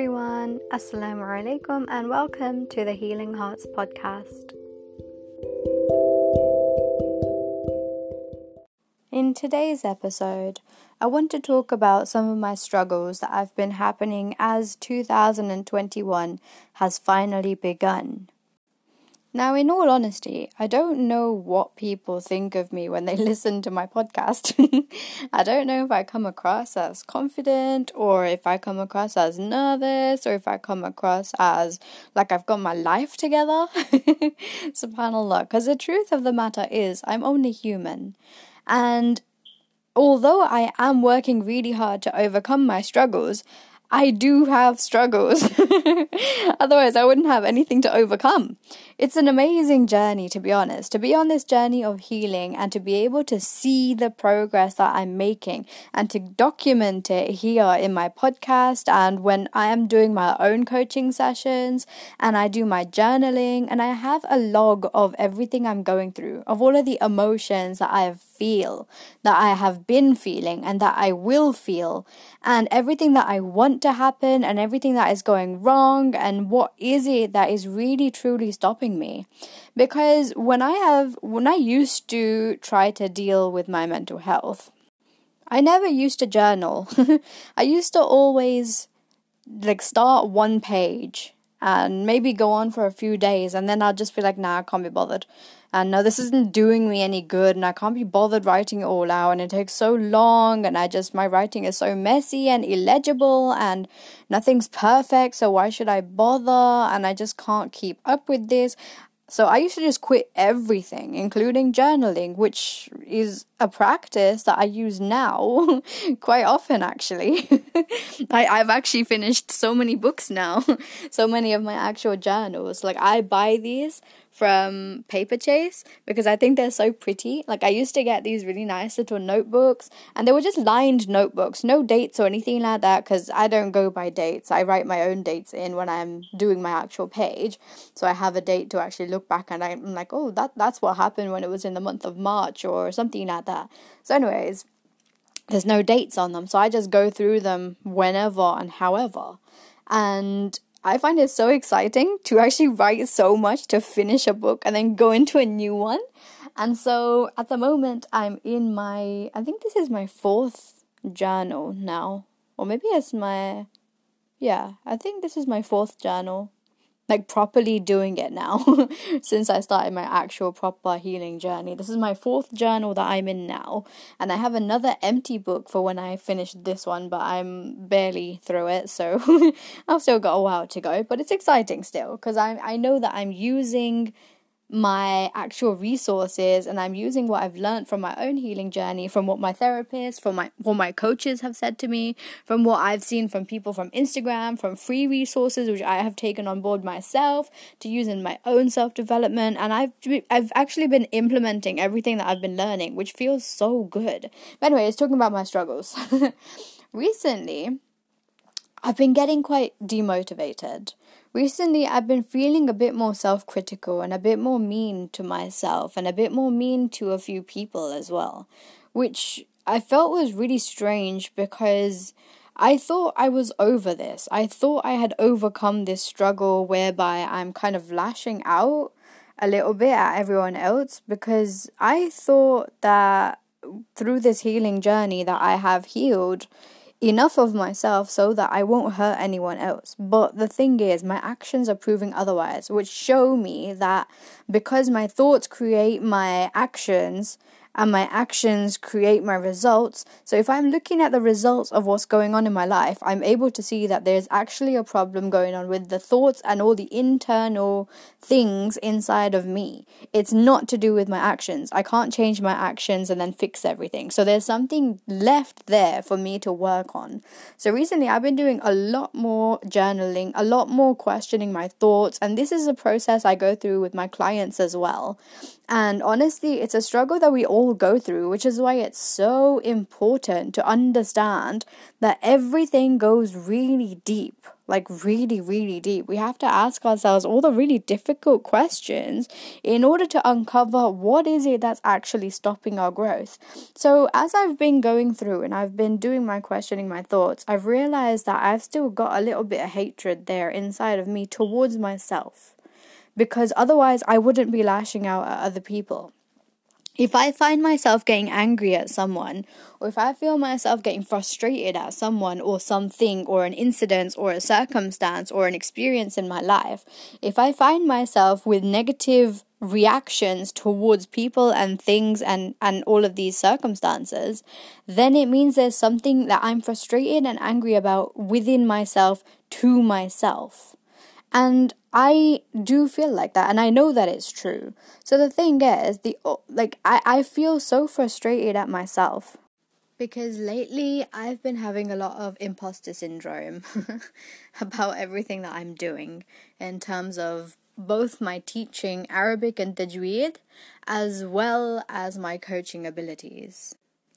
everyone, Assalamu alaikum, and welcome to the Healing Hearts podcast. In today's episode, I want to talk about some of my struggles that have been happening as 2021 has finally begun. Now, in all honesty, I don't know what people think of me when they listen to my podcast. I don't know if I come across as confident or if I come across as nervous or if I come across as like I've got my life together. SubhanAllah. Because the truth of the matter is, I'm only human. And although I am working really hard to overcome my struggles, I do have struggles. Otherwise, I wouldn't have anything to overcome. It's an amazing journey, to be honest, to be on this journey of healing and to be able to see the progress that I'm making and to document it here in my podcast and when I am doing my own coaching sessions and I do my journaling and I have a log of everything I'm going through, of all of the emotions that I feel, that I have been feeling, and that I will feel, and everything that I want to happen and everything that is going wrong and what is it that is really truly stopping me. Because when i have when i used to try to deal with my mental health i never used to journal. I used to always like start one page and maybe go on for a few days and then I'll just be like, nah, I can't be bothered and no, this isn't doing me any good, and I can't be bothered writing it all out, and it takes so long, and I just, my writing is so messy and illegible, and nothing's perfect, so why should I bother? And I just can't keep up with this. So I used to just quit everything, including journaling, which is a practice that I use now quite often actually. I, I've actually finished so many books now, so many of my actual journals. Like I buy these from Paperchase because I think they're so pretty. Like I used to get these really nice little notebooks and they were just lined notebooks, no dates or anything like that because I don't go by dates. I write my own dates in when I'm doing my actual page. So I have a date to actually look back and I'm like, "Oh, that that's what happened when it was in the month of March or something like that." So anyways, there's no dates on them. So I just go through them whenever and however. And I find it so exciting to actually write so much to finish a book and then go into a new one. And so at the moment, I'm in my, I think this is my fourth journal now. Or maybe it's my, yeah, I think this is my fourth journal like properly doing it now since I started my actual proper healing journey. This is my fourth journal that I'm in now, and I have another empty book for when I finish this one, but I'm barely through it, so I've still got a while to go. But it's exciting still because I I know that I'm using my actual resources and I'm using what I've learned from my own healing journey, from what my therapist, from my what my coaches have said to me, from what I've seen from people from Instagram, from free resources which I have taken on board myself to use in my own self-development and I've I've actually been implementing everything that I've been learning, which feels so good. But anyway, it's talking about my struggles. Recently, I've been getting quite demotivated Recently, I've been feeling a bit more self critical and a bit more mean to myself and a bit more mean to a few people as well, which I felt was really strange because I thought I was over this. I thought I had overcome this struggle whereby I'm kind of lashing out a little bit at everyone else because I thought that through this healing journey that I have healed enough of myself so that I won't hurt anyone else. But the thing is, my actions are proving otherwise, which show me that because my thoughts create my actions, and my actions create my results. So if I'm looking at the results of what's going on in my life, I'm able to see that there's actually a problem going on with the thoughts and all the internal things inside of me. It's not to do with my actions. I can't change my actions and then fix everything. So there's something left there for me to work on. So recently I've been doing a lot more journaling, a lot more questioning my thoughts, and this is a process I go through with my clients as well. And honestly, it's a struggle that we all go through, which is why it's so important to understand that everything goes really deep like really, really deep. We have to ask ourselves all the really difficult questions in order to uncover what is it that's actually stopping our growth. So, as I've been going through and I've been doing my questioning, my thoughts, I've realized that I've still got a little bit of hatred there inside of me towards myself because otherwise I wouldn't be lashing out at other people. If I find myself getting angry at someone, or if I feel myself getting frustrated at someone or something, or an incident, or a circumstance, or an experience in my life, if I find myself with negative reactions towards people and things and, and all of these circumstances, then it means there's something that I'm frustrated and angry about within myself to myself. And I do feel like that and I know that it's true. So the thing is, the like I I feel so frustrated at myself because lately I've been having a lot of imposter syndrome about everything that I'm doing in terms of both my teaching Arabic and Tajweed as well as my coaching abilities.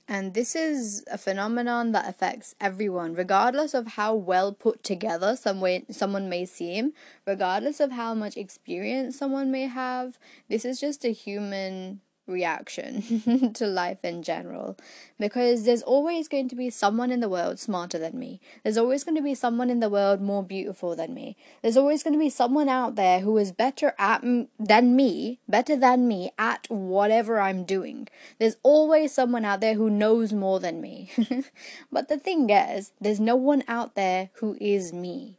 And this is a phenomenon that affects everyone, regardless of how well put together some way, someone may seem, regardless of how much experience someone may have. This is just a human reaction to life in general because there's always going to be someone in the world smarter than me. There's always going to be someone in the world more beautiful than me. There's always going to be someone out there who is better at m- than me, better than me at whatever I'm doing. There's always someone out there who knows more than me. but the thing is, there's no one out there who is me.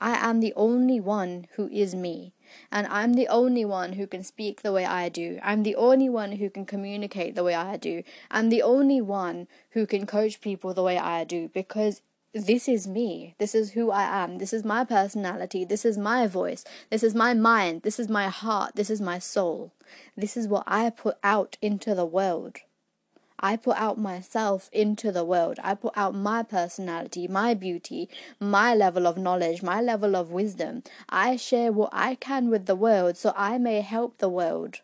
I am the only one who is me and I'm the only one who can speak the way I do. I'm the only one who can communicate the way I do. I'm the only one who can coach people the way I do because this is me. This is who I am. This is my personality. This is my voice. This is my mind. This is my heart. This is my soul. This is what I put out into the world. I put out myself into the world. I put out my personality, my beauty, my level of knowledge, my level of wisdom. I share what I can with the world so I may help the world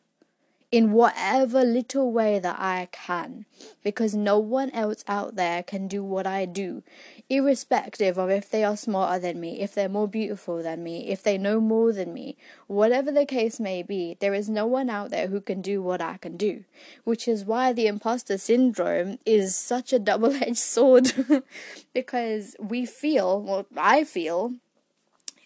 in whatever little way that I can, because no one else out there can do what I do, irrespective of if they are smarter than me, if they're more beautiful than me, if they know more than me, whatever the case may be, there is no one out there who can do what I can do, which is why the imposter syndrome is such a double edged sword, because we feel, well, I feel,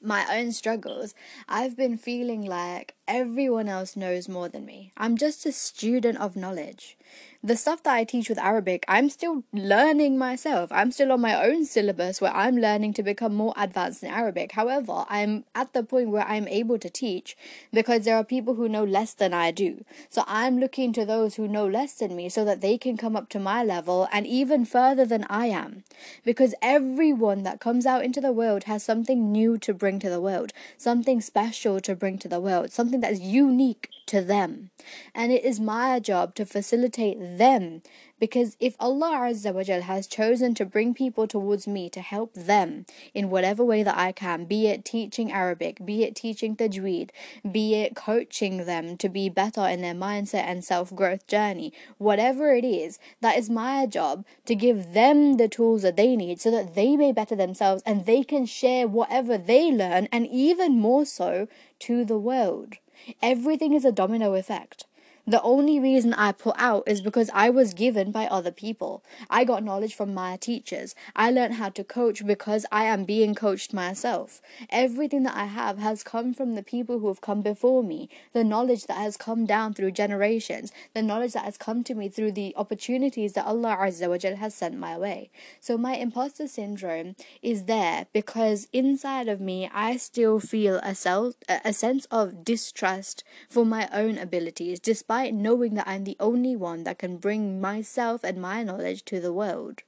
my own struggles, I've been feeling like everyone else knows more than me. I'm just a student of knowledge the stuff that I teach with Arabic, I'm still learning myself. I'm still on my own syllabus where I'm learning to become more advanced in Arabic. However, I'm at the point where I'm able to teach because there are people who know less than I do. So I'm looking to those who know less than me so that they can come up to my level and even further than I am. Because everyone that comes out into the world has something new to bring to the world, something special to bring to the world, something that's unique to them. And it is my job to facilitate them because if Allah has chosen to bring people towards me to help them in whatever way that I can, be it teaching Arabic, be it teaching Tajweed, be it coaching them to be better in their mindset and self growth journey, whatever it is, that is my job to give them the tools that they need so that they may better themselves and they can share whatever they learn and even more so to the world. Everything is a domino effect. The only reason I put out is because I was given by other people. I got knowledge from my teachers. I learned how to coach because I am being coached myself. Everything that I have has come from the people who have come before me, the knowledge that has come down through generations, the knowledge that has come to me through the opportunities that Allah Azza wa Jal has sent my way. So my imposter syndrome is there because inside of me I still feel a self a sense of distrust for my own abilities despite despite knowing that I'm the only one that can bring myself and my knowledge to the world.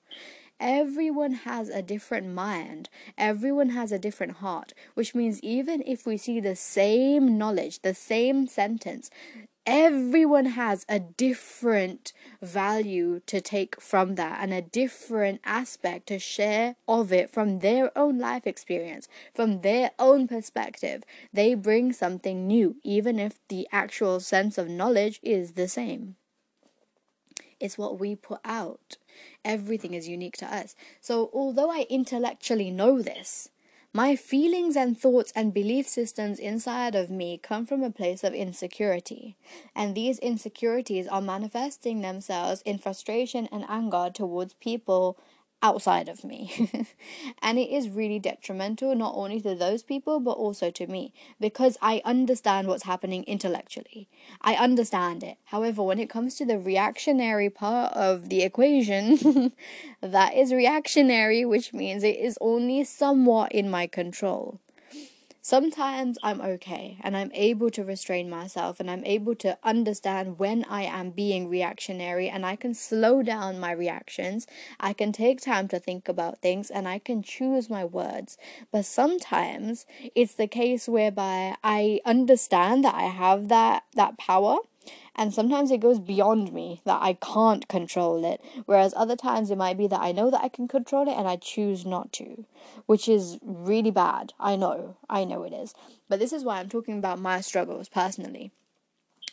Everyone has a different mind, everyone has a different heart, which means even if we see the same knowledge, the same sentence, everyone has a different value to take from that and a different aspect to share of it from their own life experience, from their own perspective. They bring something new, even if the actual sense of knowledge is the same. It's what we put out. Everything is unique to us. So, although I intellectually know this, my feelings and thoughts and belief systems inside of me come from a place of insecurity, and these insecurities are manifesting themselves in frustration and anger towards people outside of me. and it is really detrimental not only to those people but also to me because I understand what's happening intellectually. I understand it. However, when it comes to the reactionary part of the equation, that is reactionary, which means it is only somewhat in my control. Sometimes I'm okay and I'm able to restrain myself and I'm able to understand when I am being reactionary and I can slow down my reactions. I can take time to think about things and I can choose my words. But sometimes it's the case whereby I understand that I have that that power and sometimes it goes beyond me that I can't control it. Whereas other times it might be that I know that I can control it and I choose not to, which is really bad. I know, I know it is. But this is why I'm talking about my struggles personally.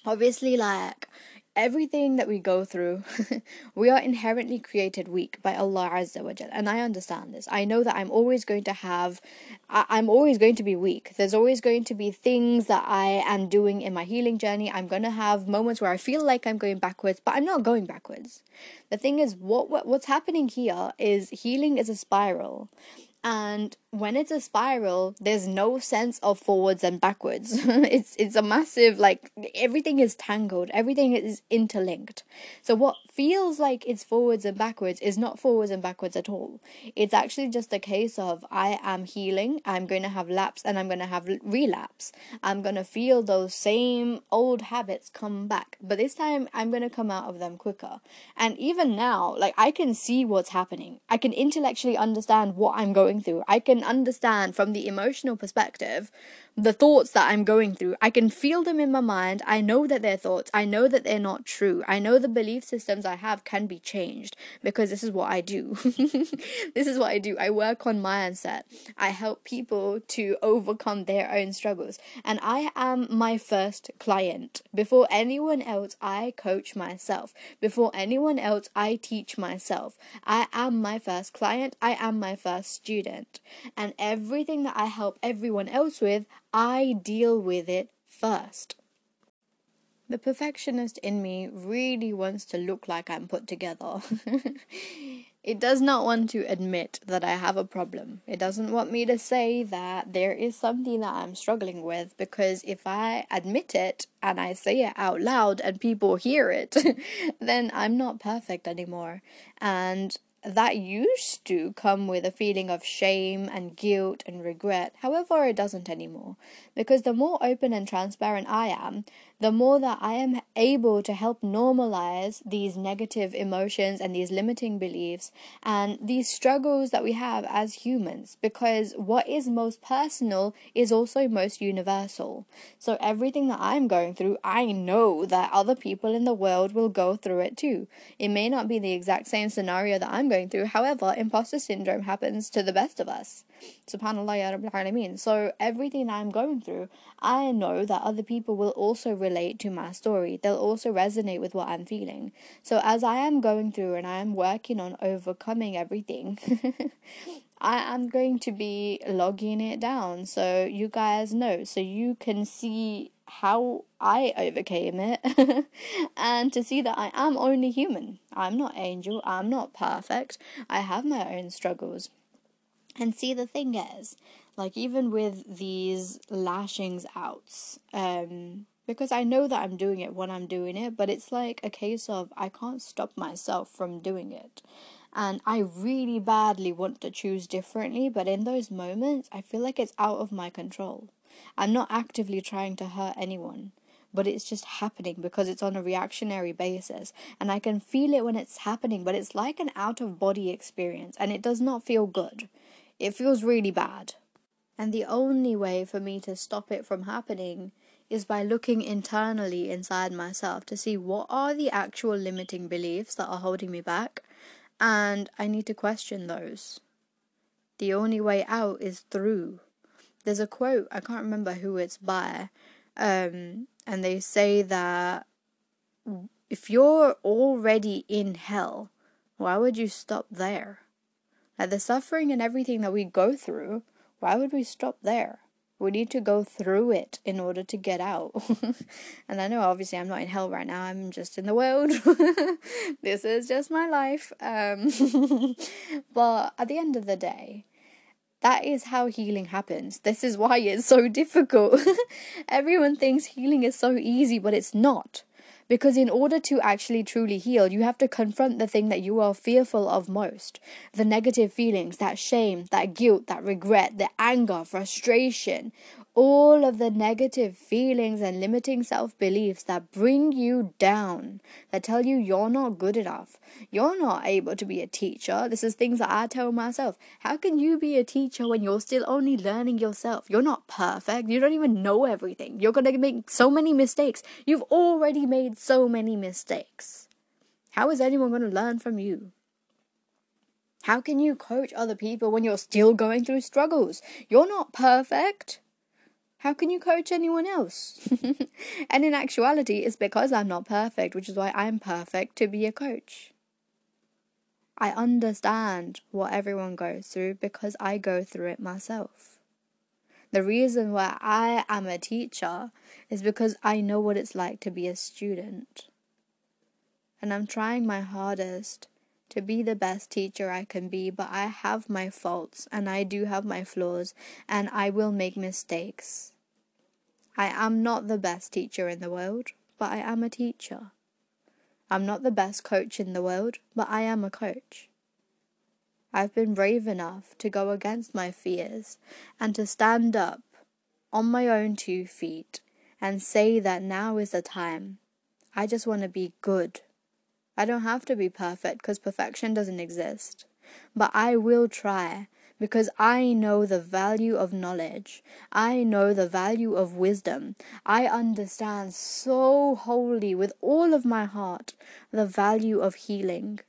Obviously, like everything that we go through, we are inherently created weak by Allah Azza wa Jal. And I understand this. I know that I'm always going to have, I, I'm always going to be weak. There's always going to be things that I am doing in my healing journey. I'm going to have moments where I feel like I'm going backwards, but I'm not going backwards. The thing is, what, what what's happening here is healing is a spiral. And when it's a spiral, there's no sense of forwards and backwards. it's it's a massive like everything is tangled, everything is interlinked. So what feels like it's forwards and backwards is not forwards and backwards at all. It's actually just a case of I am healing, I'm going to have lapse and I'm going to have relapse. I'm going to feel those same old habits come back, but this time I'm going to come out of them quicker. And even now, like I can see what's happening. I can intellectually understand what I'm going through. I can understand from the emotional perspective the thoughts that I'm going through. I can feel them in my mind. I know that they're thoughts. I know that they're not true. I know the belief systems I have can be changed because this is what I do. this is what I do. I work on mindset. I help people to overcome their own struggles. And I am my first client. Before anyone else, I coach myself. Before anyone else, I teach myself. I am my first client. I am my first student. And everything that I help everyone else with, I deal with it first. The perfectionist in me really wants to look like I'm put together. it does not want to admit that I have a problem. It doesn't want me to say that there is something that I'm struggling with because if I admit it and I say it out loud and people hear it, then I'm not perfect anymore. And that used to come with a feeling of shame and guilt and regret. However, it doesn't anymore. Because the more open and transparent I am, the more that I am able to help normalize these negative emotions and these limiting beliefs and these struggles that we have as humans. Because what is most personal is also most universal. So, everything that I'm going through, I know that other people in the world will go through it too. It may not be the exact same scenario that I'm going through, however, imposter syndrome happens to the best of us. Subhanallah ya Rabbil Alameen. So everything I'm going through, I know that other people will also relate to my story. They'll also resonate with what I'm feeling. So as I am going through and I am working on overcoming everything, I am going to be logging it down so you guys know, so you can see how I overcame it and to see that I am only human. I'm not angel, I'm not perfect. I have my own struggles. And see, the thing is, like, even with these lashings outs, um, because I know that I'm doing it when I'm doing it, but it's like a case of I can't stop myself from doing it. And I really badly want to choose differently, but in those moments, I feel like it's out of my control. I'm not actively trying to hurt anyone, but it's just happening because it's on a reactionary basis. And I can feel it when it's happening, but it's like an out of body experience, and it does not feel good. It feels really bad. And the only way for me to stop it from happening is by looking internally inside myself to see what are the actual limiting beliefs that are holding me back, and I need to question those. The only way out is through. There's a quote, I can't remember who it's by, um, and they say that if you're already in hell, why would you stop there? Like the suffering and everything that we go through, why would we stop there? We need to go through it in order to get out. and I know obviously I'm not in hell right now, I'm just in the world. this is just my life. Um, but at the end of the day, that is how healing happens. This is why it's so difficult. Everyone thinks healing is so easy, but it's not. Because in order to actually truly heal, you have to confront the thing that you are fearful of most. The negative feelings, that shame, that guilt, that regret, the anger, frustration, all of the negative feelings and limiting self beliefs that bring you down, that tell you you're not good enough, you're not able to be a teacher. This is things that I tell myself. How can you be a teacher when you're still only learning yourself? You're not perfect. You don't even know everything. You're going to make so many mistakes. You've already made so many mistakes. How is anyone going to learn from you? How can you coach other people when you're still going through struggles? You're not perfect. How can you coach anyone else? and in actuality, it's because I'm not perfect, which is why I'm perfect to be a coach. I understand what everyone goes through because I go through it myself. The reason why I am a teacher is because I know what it's like to be a student. And I'm trying my hardest to be the best teacher I can be, but I have my faults and I do have my flaws and I will make mistakes. I am not the best teacher in the world, but I am a teacher. I'm not the best coach in the world, but I am a coach. I've been brave enough to go against my fears and to stand up on my own two feet and say that now is the time. I just want to be good. I don't have to be perfect because perfection doesn't exist. But I will try because I know the value of knowledge. I know the value of wisdom. I understand so wholly with all of my heart the value of healing.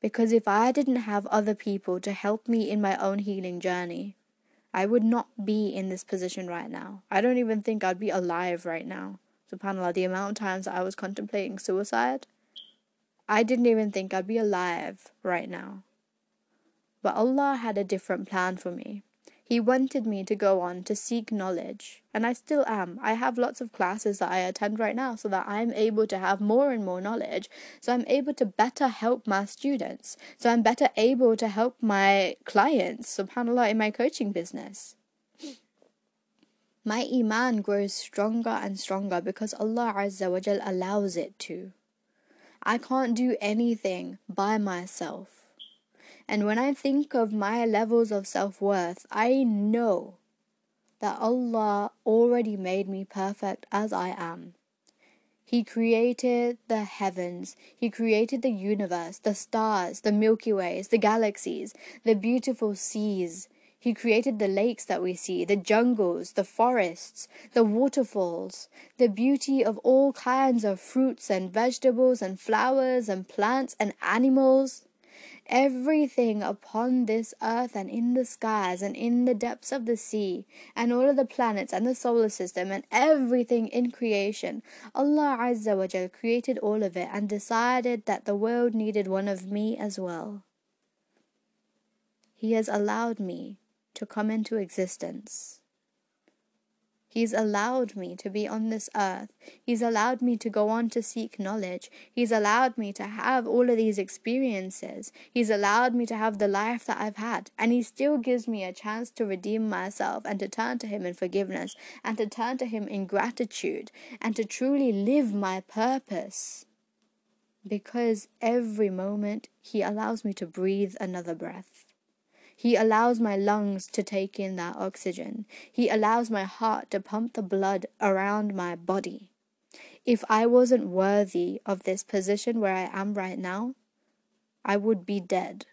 Because if I didn't have other people to help me in my own healing journey, I would not be in this position right now. I don't even think I'd be alive right now. SubhanAllah, the amount of times I was contemplating suicide, I didn't even think I'd be alive right now. But Allah had a different plan for me. He wanted me to go on to seek knowledge, and I still am. I have lots of classes that I attend right now so that I'm able to have more and more knowledge, so I'm able to better help my students, so I'm better able to help my clients, subhanAllah, in my coaching business. My iman grows stronger and stronger because Allah Azza wa Jal allows it to. I can't do anything by myself. And when I think of my levels of self worth, I know that Allah already made me perfect as I am. He created the heavens, He created the universe, the stars, the Milky Ways, the galaxies, the beautiful seas. He created the lakes that we see, the jungles, the forests, the waterfalls, the beauty of all kinds of fruits and vegetables and flowers and plants and animals. Everything upon this earth and in the skies and in the depths of the sea, and all of the planets and the solar system and everything in creation, Allah Azza wa Jal created all of it and decided that the world needed one of me as well. He has allowed me to come into existence. He's allowed me to be on this earth. He's allowed me to go on to seek knowledge. He's allowed me to have all of these experiences. He's allowed me to have the life that I've had. And He still gives me a chance to redeem myself and to turn to Him in forgiveness and to turn to Him in gratitude and to truly live my purpose. Because every moment He allows me to breathe another breath. He allows my lungs to take in that oxygen. He allows my heart to pump the blood around my body. If I wasn't worthy of this position where I am right now, I would be dead.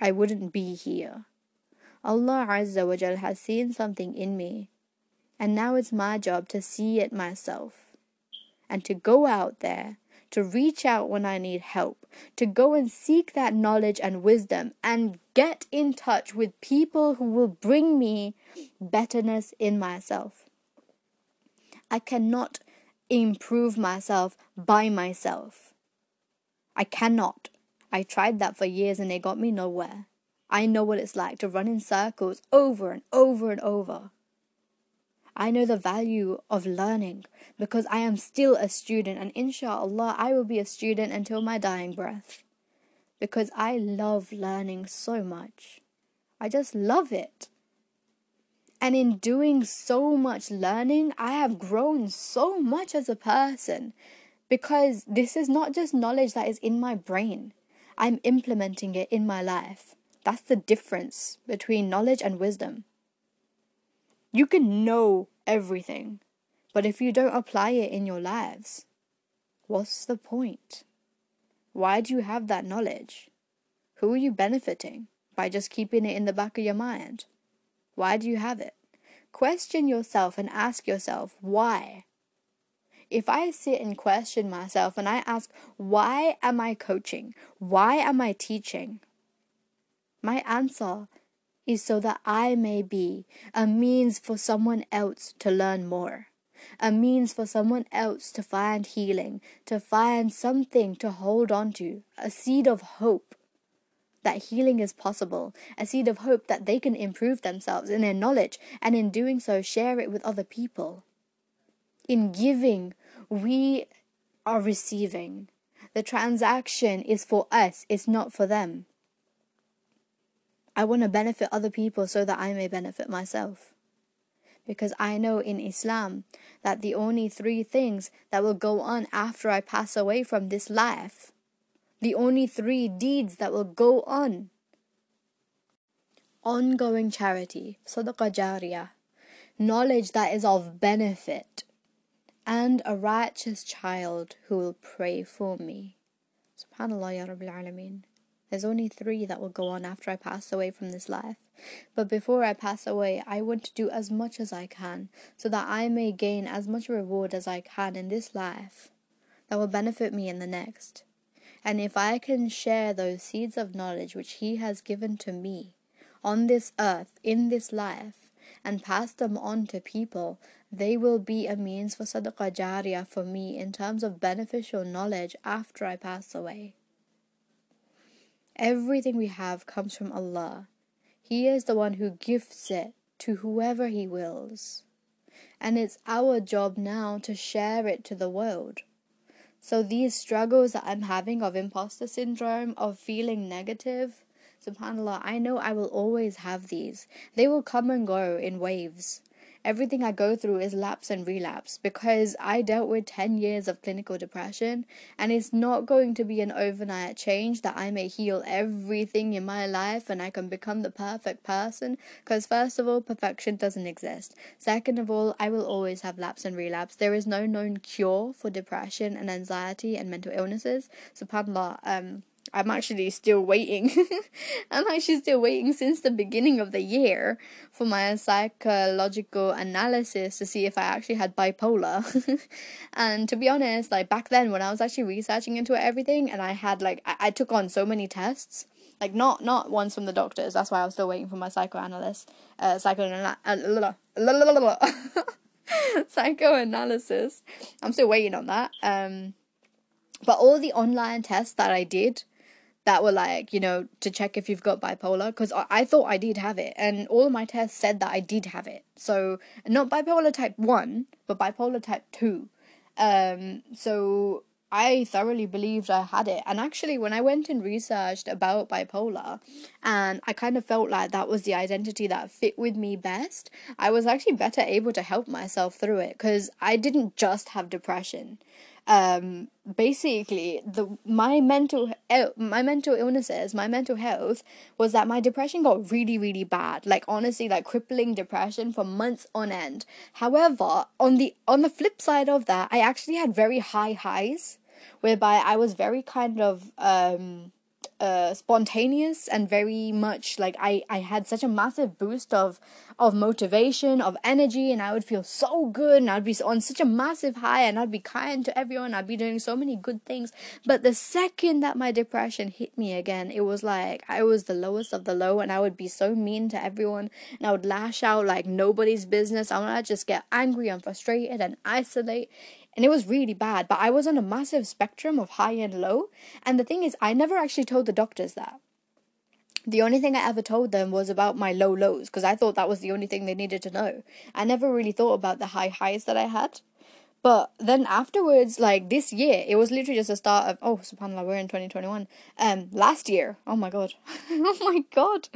I wouldn't be here. Allah Azza wa Jal has seen something in me And now it's my job to see it myself and to go out there, to reach out when I need help, to go and seek that knowledge and wisdom and get in touch with people who will bring me betterness in myself. I cannot improve myself by myself. I cannot. I tried that for years and it got me nowhere. I know what it's like to run in circles over and over and over. I know the value of learning because I am still a student, and inshallah, I will be a student until my dying breath because I love learning so much. I just love it. And in doing so much learning, I have grown so much as a person because this is not just knowledge that is in my brain, I'm implementing it in my life. That's the difference between knowledge and wisdom. You can know everything, but if you don't apply it in your lives, what's the point? Why do you have that knowledge? Who are you benefiting by just keeping it in the back of your mind? Why do you have it? Question yourself and ask yourself why. If I sit and question myself and I ask, why am I coaching? Why am I teaching? My answer is so that I may be a means for someone else to learn more, a means for someone else to find healing, to find something to hold on to, a seed of hope that healing is possible, a seed of hope that they can improve themselves in their knowledge, and in doing so, share it with other people. In giving, we are receiving. The transaction is for us, it's not for them. I want to benefit other people so that I may benefit myself. Because I know in Islam that the only three things that will go on after I pass away from this life, the only three deeds that will go on ongoing charity, sadaqah jariyah, knowledge that is of benefit, and a righteous child who will pray for me. Subhanallah ya Rabbil Alameen. There's only three that will go on after I pass away from this life. But before I pass away, I want to do as much as I can so that I may gain as much reward as I can in this life that will benefit me in the next. And if I can share those seeds of knowledge which He has given to me on this earth, in this life, and pass them on to people, they will be a means for sadaqah jariyah for me in terms of beneficial knowledge after I pass away. Everything we have comes from Allah. He is the one who gifts it to whoever He wills. And it's our job now to share it to the world. So these struggles that I'm having of imposter syndrome, of feeling negative, subhanAllah, I know I will always have these. They will come and go in waves everything I go through is lapse and relapse because I dealt with 10 years of clinical depression and it's not going to be an overnight change that I may heal everything in my life and I can become the perfect person because first of all perfection doesn't exist. Second of all, I will always have lapse and relapse. There is no known cure for depression and anxiety and mental illnesses. Subhanallah, um I'm actually still waiting. I'm actually still waiting since the beginning of the year for my psychological analysis to see if I actually had bipolar. and to be honest, like back then when I was actually researching into everything and I had like I, I took on so many tests. Like not not ones from the doctors. That's why I was still waiting for my psychoanalyst. Uh, psychoanalysis. psychoanalysis. I'm still waiting on that. Um, but all the online tests that I did that were like, you know, to check if you've got bipolar because I, thought I did have it and all of my tests said that I did have it. So, not bipolar type 1, but bipolar type 2. Um, so I thoroughly believed I had it. And actually, when I went and researched about bipolar, and I kind of felt like that was the identity that fit with me best, I was actually better able to help myself through it because I didn't just have depression um, basically the my mental my mental illnesses my mental health was that my depression got really really bad. Like honestly like crippling depression for months on end. However on the on the flip side of that i actually had very high highs whereby i was very kind of um uh, spontaneous and very much like I, I had such a massive boost of of motivation, of energy, and I would feel so good and I'd be on such a massive high and I'd be kind to everyone. I'd be doing so many good things. But the second that my depression hit me again, it was like I was the lowest of the low and I would be so mean to everyone and I would lash out like nobody's business. I would just get angry and frustrated and isolate and it was really bad. But I was on a massive spectrum of high and low. And the thing is, I never actually told the doctors that. The only thing I ever told them was about my low lows because I thought that was the only thing they needed to know. I never really thought about the high highs that I had. But then afterwards, like this year, it was literally just the start of oh subhanallah, we're in twenty twenty one. Um last year, oh my god. oh my god.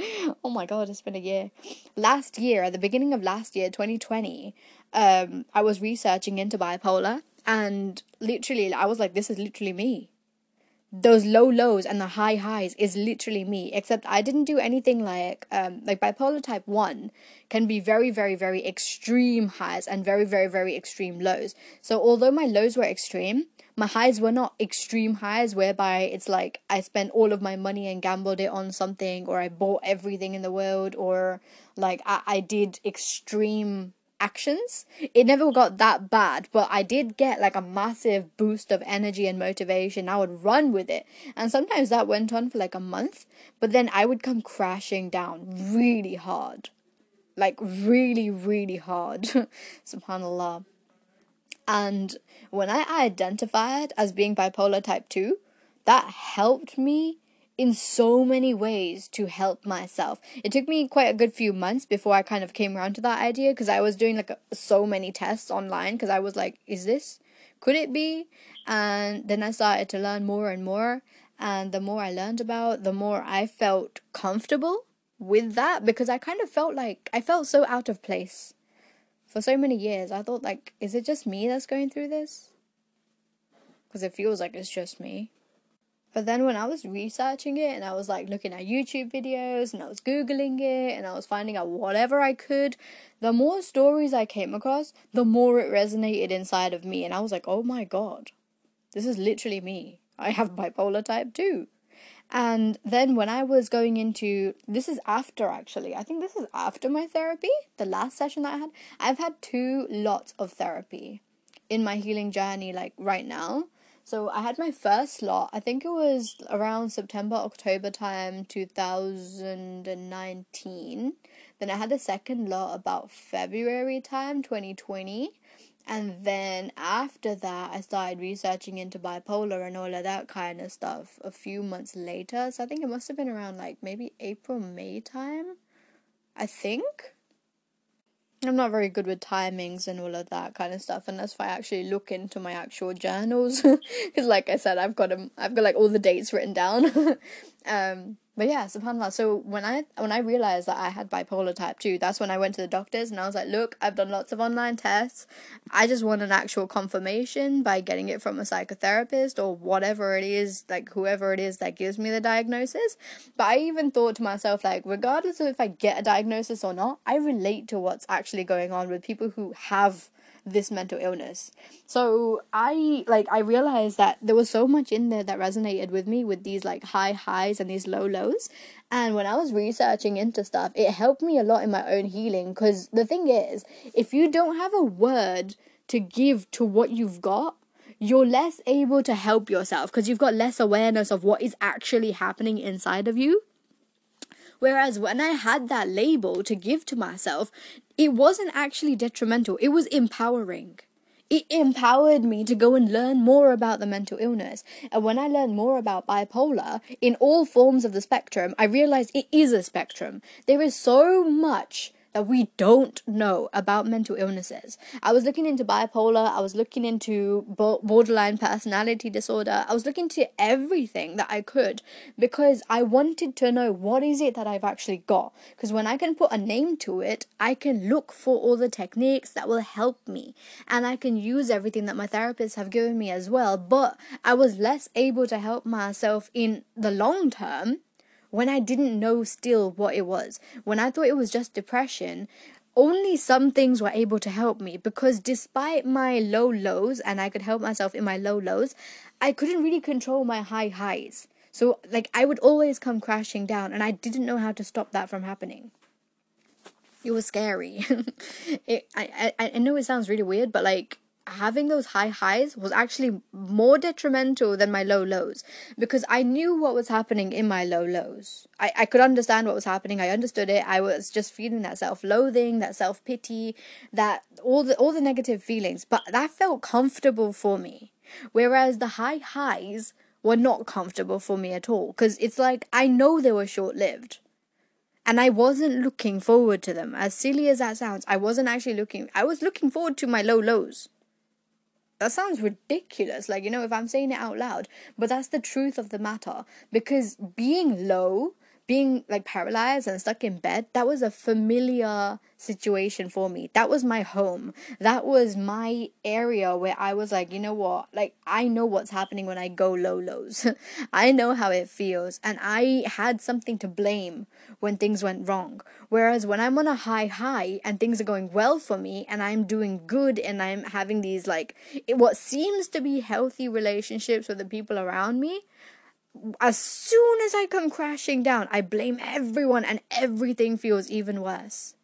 Oh my god, it's been a year. Last year, at the beginning of last year, twenty twenty, um, I was researching into bipolar and literally I was like, this is literally me. Those low lows and the high highs is literally me except i didn't do anything like um like bipolar type 1 can be very very very extreme highs and very very very extreme lows. So although my lows were extreme my highs were not extreme highs whereby it's like i spent all of my money and gambled it on something or i bought everything in the world or like i, I did extreme actions. It never got that bad, but I did get like a massive boost of energy and motivation. I would run with it. And sometimes that went on for like a month, but then I would come crashing down really hard. Like really, really hard. Subhanallah. And when I identified as being bipolar type 2, that helped me in so many ways to help myself. It took me quite a good few months before I kind of came around to that idea because I was doing like a, so many tests online because I was like, is this? Could it be? And then I started to learn more and more. And the more I learned about, the more I felt comfortable with that because I kind of felt like I felt so out of place for so many years. I thought like, is it just me that's going through this? Because it feels like it's just me. But then when I was researching it and I was like looking at YouTube videos and I was Googling it and I was finding out whatever I could, the more stories I came across, the more it resonated inside of me. And I was like, oh my God, this is literally me. I have bipolar type 2. And then when I was going into this is after actually, I think this is after my therapy, the last session that I had. I've had two lots of therapy in my healing journey, like right now. So I had my first lot, I think it was around September, October time 2019. Then I had the second lot about February time 2020. And then after that, I started researching into bipolar and all of that kind of stuff a few months later. So I think it must have been around like maybe April, May time. I think. I'm not very good with timings and all of that kind of stuff unless I actually look into my actual journals. Because like I said I've got them I've got like all the dates written down um but yeah, subhanAllah. So when I when I realized that I had bipolar type two, that's when I went to the doctors and I was like, look, I've done lots of online tests. I just want an actual confirmation by getting it from a psychotherapist or whatever it is, like whoever it is that gives me the diagnosis. But I even thought to myself, like, regardless of if I get a diagnosis or not, I relate to what's actually going on with people who have this mental illness. So I like I realized that there was so much in there that resonated with me with these like high highs and these low lows. And when I was researching into stuff, it helped me a lot in my own healing because the thing is, if you don't have a word to give to what you've got, you're less able to help yourself because you've got less awareness of what is actually happening inside of you. Whereas when I had that label to give to myself, it wasn't actually detrimental, it was empowering. It empowered me to go and learn more about the mental illness. And when I learned more about bipolar in all forms of the spectrum, I realized it is a spectrum. There is so much that we don't know about mental illnesses. I was looking into bipolar, I was looking into borderline personality disorder, I was looking into everything that I could because I wanted to know what is it that I've actually got. Because when I can put a name to it, I can look for all the techniques that will help me and I can use everything that my therapists have given me as well. But I was less able to help myself in the long term when I didn't know still what it was. When I thought it was just depression, only some things were able to help me because despite my low lows and I could help myself in my low lows, I couldn't really control my high highs. So, like, I would always come crashing down, and I didn't know how to stop that from happening. It was scary. it, I, I, I know it sounds really weird, but like, having those high highs was actually more detrimental than my low lows because I knew what was happening in my low lows. I, I could understand what was happening. I understood it. I was just feeling that self loathing, that self pity, that all the all the negative feelings. But that felt comfortable for me. Whereas the high highs were not comfortable for me at all. Because it's like I know they were short lived. And I wasn't looking forward to them. As silly as that sounds, I wasn't actually looking I was looking forward to my low lows that sounds ridiculous like you know if i'm saying it out loud but that's the truth of the matter because being low being like paralyzed and stuck in bed, that was a familiar situation for me. That was my home. That was my area where I was like, you know what? Like, I know what's happening when I go low lows. I know how it feels. And I had something to blame when things went wrong. Whereas when I'm on a high high and things are going well for me and I'm doing good and I'm having these like, what seems to be healthy relationships with the people around me, as soon as I come crashing down, I blame everyone and everything feels even worse.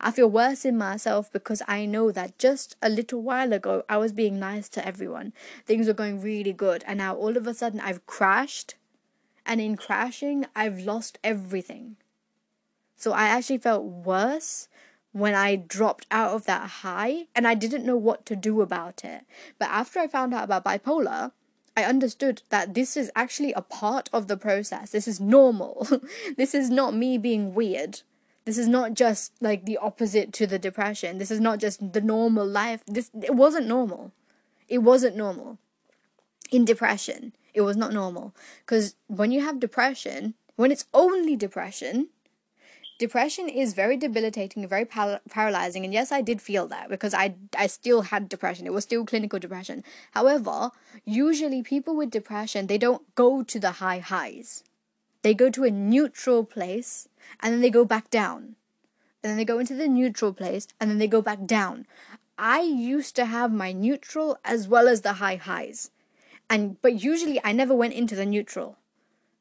I feel worse in myself because I know that just a little while ago I was being nice to everyone. Things were going really good, and now all of a sudden I've crashed, and in crashing, I've lost everything. So I actually felt worse when I dropped out of that high, and I didn't know what to do about it. But after I found out about bipolar, I understood that this is actually a part of the process. This is normal. this is not me being weird. This is not just like the opposite to the depression. This is not just the normal life. This it wasn't normal. It wasn't normal. In depression, it was not normal because when you have depression, when it's only depression, depression is very debilitating, very par- paralyzing. And yes, I did feel that because I, I still had depression. It was still clinical depression. However, usually people with depression, they don't go to the high highs. They go to a neutral place and then they go back down. And then they go into the neutral place and then they go back down. I used to have my neutral as well as the high highs. And but usually I never went into the neutral.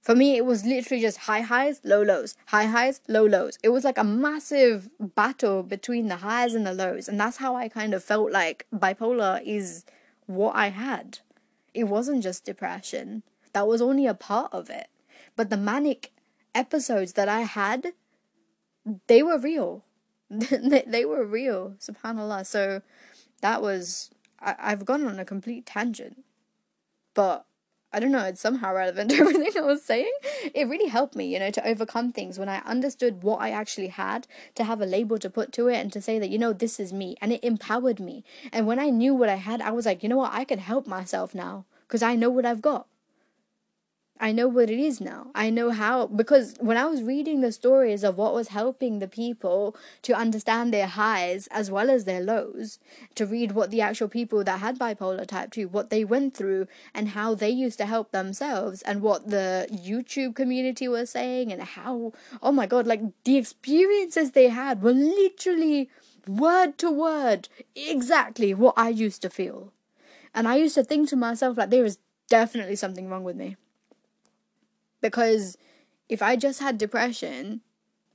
For me, it was literally just high highs, low lows, high highs, low lows. It was like a massive battle between the highs and the lows. And that's how I kind of felt like bipolar is what I had. It wasn't just depression, that was only a part of it. But the manic episodes that I had, they were real. they were real, subhanAllah. So that was, I, I've gone on a complete tangent. But I don't know, it's somehow relevant to everything I was saying. It really helped me, you know, to overcome things when I understood what I actually had, to have a label to put to it and to say that, you know, this is me. And it empowered me. And when I knew what I had, I was like, you know what, I can help myself now because I know what I've got. I know what it is now. I know how because when I was reading the stories of what was helping the people to understand their highs as well as their lows, to read what the actual people that had bipolar type 2 what they went through and how they used to help themselves and what the YouTube community was saying and how oh my god like the experiences they had were literally word to word exactly what I used to feel. And I used to think to myself like there is definitely something wrong with me because if I just had depression,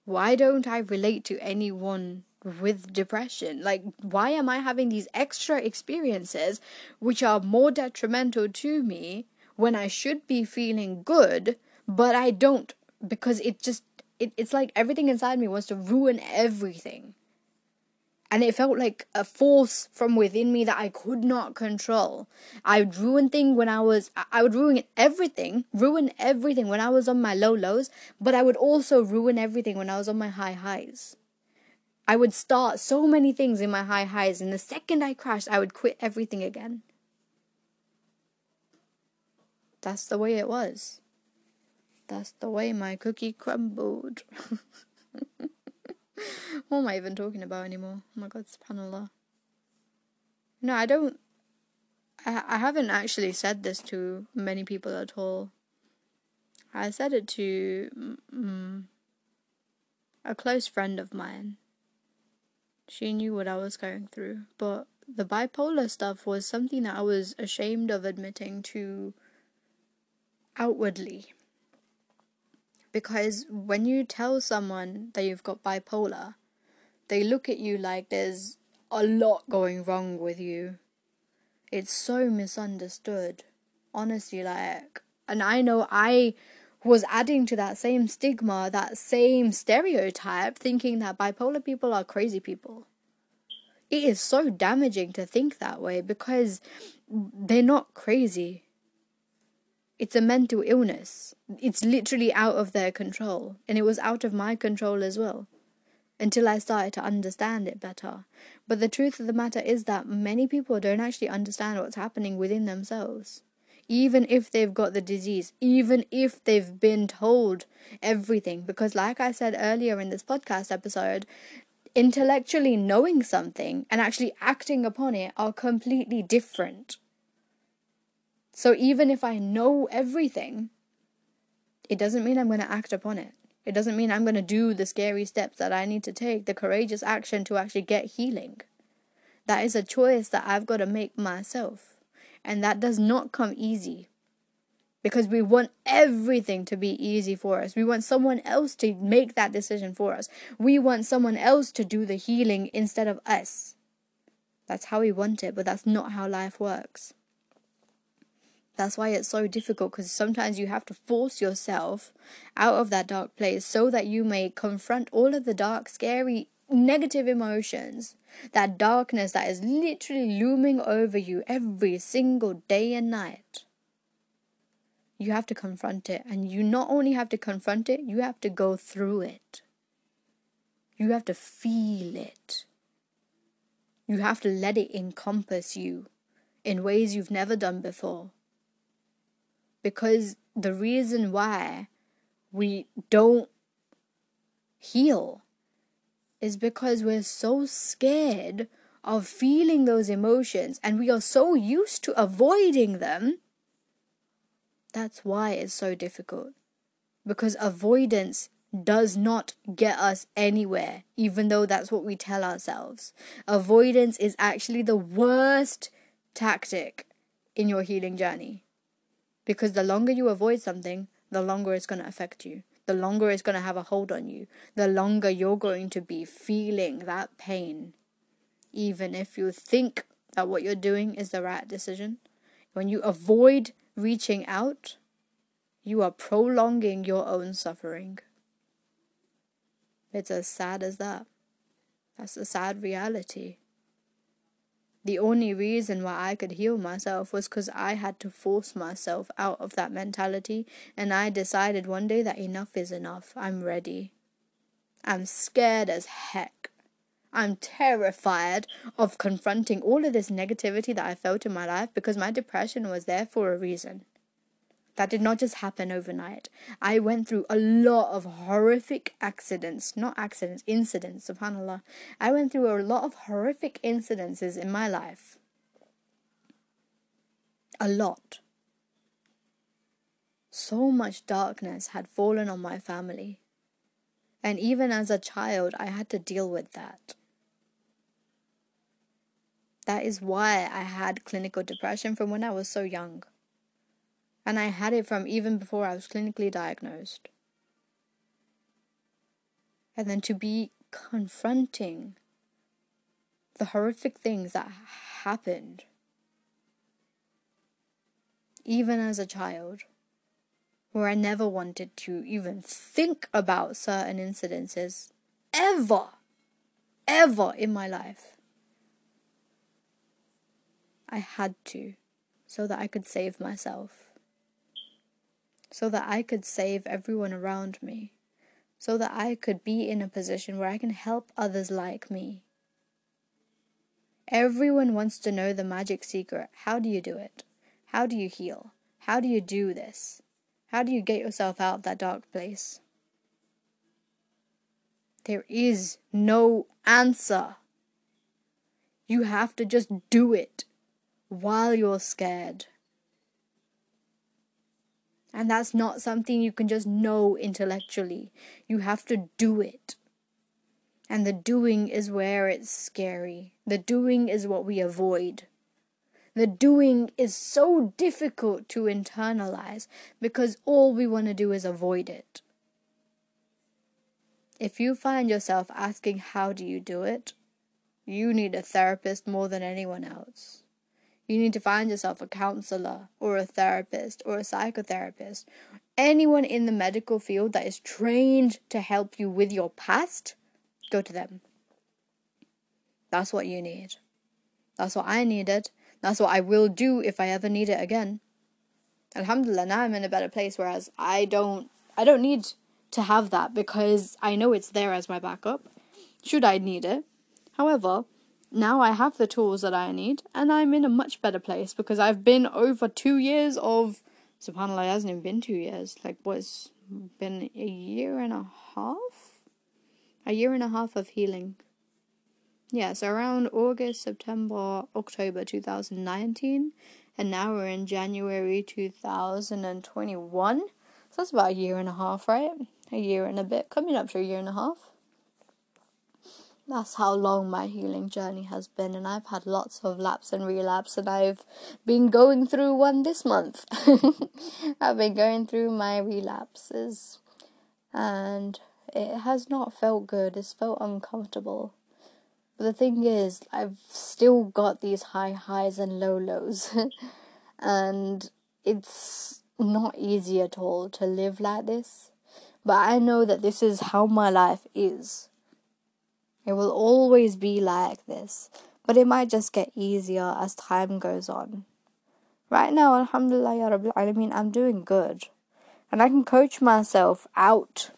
why don't I relate to anyone with depression? Like, why am I having these extra experiences which are more detrimental to me when I should be feeling good, but I don't because it just it, it's like everything inside me wants to ruin everything and it felt like a force from within me that I could not control. I would ruin things when I was, I would ruin everything, ruin everything when I was on my low lows, but I would also ruin everything when I was on my high highs. I would start so many things in my high highs, and the second I crashed, I would quit everything again. That's the way it was. That's the way my cookie crumbled. what am I even talking about anymore? Oh my god, subhanAllah. No, I don't. I, I haven't actually said this to many people at all. I said it to mm, a close friend of mine. She knew what I was going through, but the bipolar stuff was something that I was ashamed of admitting to outwardly Because when you tell someone that you've got bipolar, they look at you like there's a lot going wrong with you. It's so misunderstood. Honestly, like, and I know I was adding to that same stigma, that same stereotype, thinking that bipolar people are crazy people. It is so damaging to think that way because they're not crazy. It's a mental illness. It's literally out of their control. And it was out of my control as well until I started to understand it better. But the truth of the matter is that many people don't actually understand what's happening within themselves. Even if they've got the disease, even if they've been told everything. Because, like I said earlier in this podcast episode, intellectually knowing something and actually acting upon it are completely different. So, even if I know everything, it doesn't mean I'm going to act upon it. It doesn't mean I'm going to do the scary steps that I need to take, the courageous action to actually get healing. That is a choice that I've got to make myself. And that does not come easy. Because we want everything to be easy for us. We want someone else to make that decision for us. We want someone else to do the healing instead of us. That's how we want it, but that's not how life works. That's why it's so difficult because sometimes you have to force yourself out of that dark place so that you may confront all of the dark, scary, negative emotions, that darkness that is literally looming over you every single day and night. You have to confront it, and you not only have to confront it, you have to go through it. You have to feel it. You have to let it encompass you in ways you've never done before because the reason why we don't heal is because we're so scared of feeling those emotions and we are so used to avoiding them. That's why it's so difficult. Because avoidance does not get us anywhere, even though that's what we tell ourselves. Avoidance is actually the worst tactic in your healing journey. Because the longer you avoid something, the longer it's going to affect you. The longer it's going to have a hold on you. The longer you're going to be feeling that pain. Even if you think that what you're doing is the right decision. When you avoid reaching out, you are prolonging your own suffering. It's as sad as that. That's a sad reality. The only reason why I could heal myself was because I had to force myself out of that mentality, and I decided one day that enough is enough. I'm ready. I'm scared as heck. I'm terrified of confronting all of this negativity that I felt in my life because my depression was there for a reason. That did not just happen overnight. I went through a lot of horrific accidents, not accidents, incidents, subhanAllah. I went through a lot of horrific incidences in my life. A lot. So much darkness had fallen on my family. And even as a child, I had to deal with that. That is why I had clinical depression from when I was so young and I had it from even before I was clinically diagnosed. And then to be confronting the horrific things that happened, even as a child, where I never wanted to even think about certain incidences ever, ever in my life. I had to so that I could save myself so that I could save everyone around me, so that I could be in a position where I can help others like me. Everyone wants to know the magic secret. How do you do it? How do you heal? How do you do this? How do you get yourself out of that dark place? There is no answer. You have to just do it while you're scared. And that's not something you can just know intellectually. You have to do it. And the doing is where it's scary. The doing is what we avoid. The doing is so difficult to internalize because all we want to do is avoid it. if you find yourself asking, How do you do it? you need a therapist more than anyone else. You need to find yourself a counselor or a therapist or a psychotherapist. Anyone in the medical field that is trained to help you with your past, go to them. That's what you need. That's what I needed. That's what I will do if I ever need it again. Alhamdulillah, now I'm in a better place whereas I don't I don't need to have that because I know it's there as my backup. Should I need it? However, now I have the tools that I need and I'm in a much better place because I've been over two years of subhanAllah it hasn't even been two years. Like what's been a year and a half? A year and a half of healing. Yeah, so around August, September, October 2019, and now we're in January 2021. So that's about a year and a half, right? A year and a bit, coming up to a year and a half. That's how long my healing journey has been, and I've had lots of lapse and relapse, and I've been going through one this month. I've been going through my relapses, and it has not felt good, it's felt uncomfortable but the thing is, I've still got these high highs and low lows. and it's not easy at all to live like this. But I know that this is how my life is. It will always be like this. But it might just get easier as time goes on. Right now, Alhamdulillah, Ya Rabbil Alameen, I'm doing good. And I can coach myself out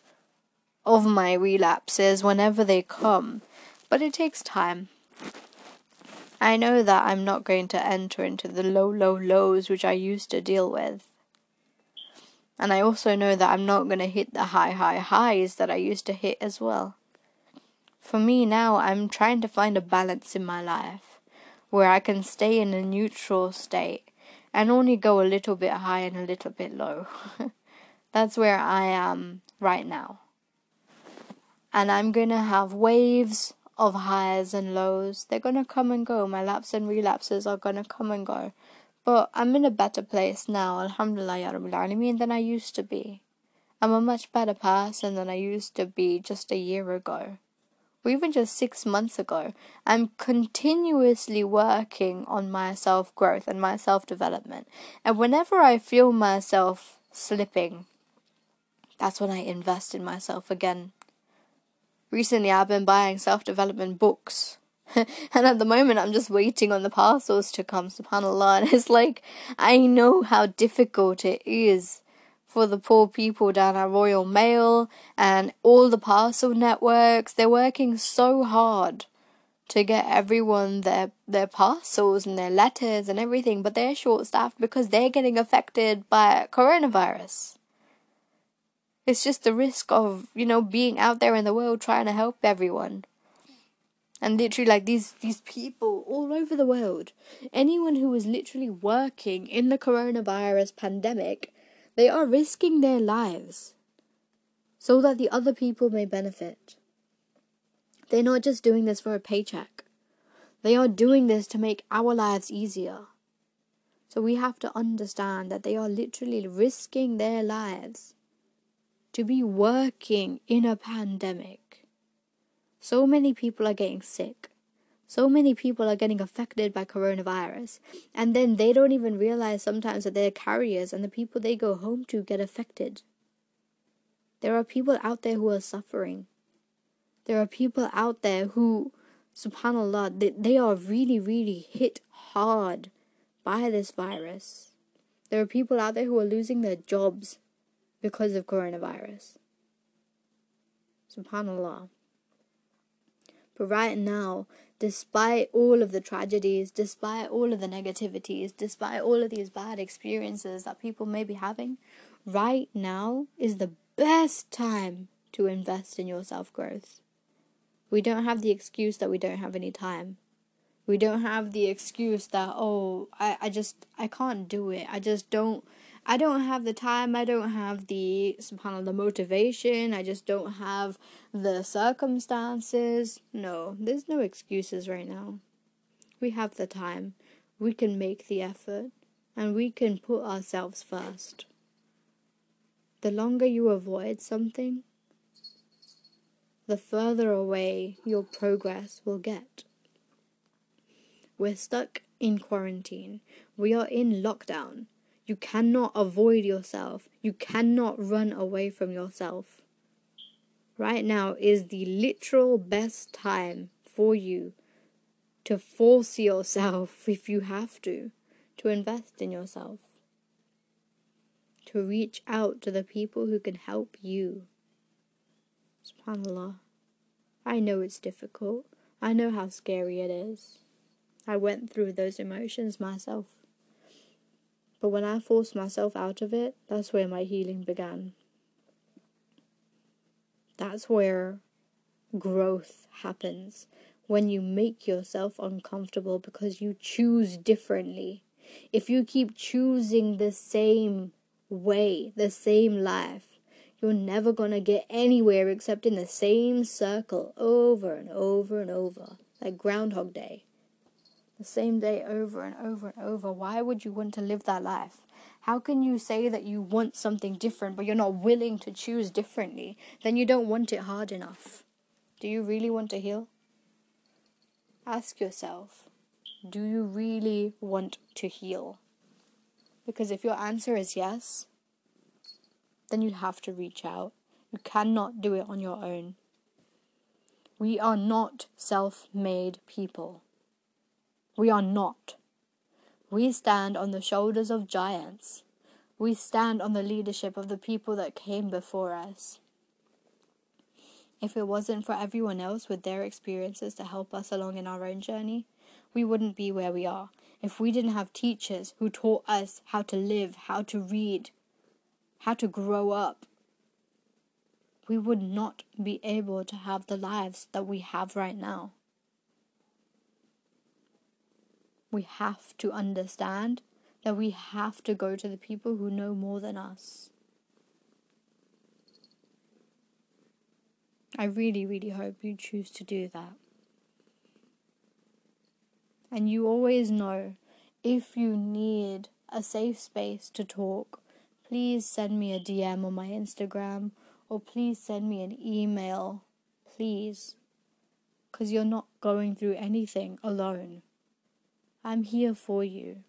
of my relapses whenever they come but it takes time. I know that I'm not going to enter into the low, low lows which I used to deal with. And I also know that I'm not going to hit the high, high highs that I used to hit as well. For me now, I'm trying to find a balance in my life where I can stay in a neutral state and only go a little bit high and a little bit low. That's where I am right now. And I'm going to have waves of highs and lows. They're gonna come and go. My lapses and relapses are gonna come and go. But I'm in a better place now, Alhamdulillah Ya Rabbil Alameen, than I used to be. I'm a much better person than I used to be just a year ago. Or even just six months ago. I'm continuously working on my self growth and my self development. And whenever I feel myself slipping, that's when I invest in myself again recently I've been buying self development books. and at the moment I'm just waiting on the parcels to come, subhanAllah. And it's like, I know how difficult it is for the poor people down at Royal Mail and all the parcel networks. They're working so hard to get everyone their their parcels and their letters and everything, but they're short staffed because they're getting affected by coronavirus. It's just the risk of, you know, being out there in the world trying to help everyone. And literally like these these people all over the world, anyone who is literally working in the coronavirus pandemic, they are risking their lives so that the other people may benefit. They're not just doing this for a paycheck. They are doing this to make our lives easier. So we have to understand that they are literally risking their lives to be working in a pandemic. So many people are getting sick. So many people are getting affected by coronavirus. And then they don't even realize sometimes that they're carriers and the people they go home to get affected. There are people out there who are suffering. There are people out there who, subhanAllah, they, they are really, really hit hard by this virus. There are people out there who are losing their jobs because of coronavirus. Subhanallah. But right now, despite all of the tragedies, despite all of the negativities, despite all of these bad experiences that people may be having, right now is the best time to invest in your self growth. We don't have the excuse that we don't have any time. We don't have the excuse that, oh, I, I just, I can't do it. I just don't I don't have the time, I don't have the subhanAllah the motivation, I just don't have the circumstances. No, there's no excuses right now. We have the time. We can make the effort and we can put ourselves first. The longer you avoid something, the further away your progress will get. We're stuck in quarantine. We are in lockdown. You cannot avoid yourself. You cannot run away from yourself. Right now is the literal best time for you to force yourself, if you have to, to invest in yourself. To reach out to the people who can help you. SubhanAllah. I know it's difficult. I know how scary it is. I went through those emotions myself. But when I forced myself out of it, that's where my healing began. That's where growth happens. When you make yourself uncomfortable because you choose differently. If you keep choosing the same way, the same life, you're never going to get anywhere except in the same circle over and over and over, like Groundhog Day the same day over and over and over. Why would you want to live that life? How can you say that you want something different but you're not willing to choose differently? Then you don't want it hard enough. Do you really want to heal? Ask yourself, do you really want to heal? Because if your answer is yes, then you have to reach out. You cannot do it on your own. We are not self made people. We are not. We stand on the shoulders of giants. We stand on the leadership of the people that came before us. If it wasn't for everyone else with their experiences to help us along in our own journey, we wouldn't be where we are. If we didn't have teachers who taught us how to live, how to read, how to grow up, we would not be able to have the lives that we have right now. We have to understand that we have to go to the people who know more than us. I really, really hope you choose to do that. And you always know if you need a safe space to talk, please send me a DM on my Instagram or please send me an email. Please. Because you're not going through anything alone. I'm here for you.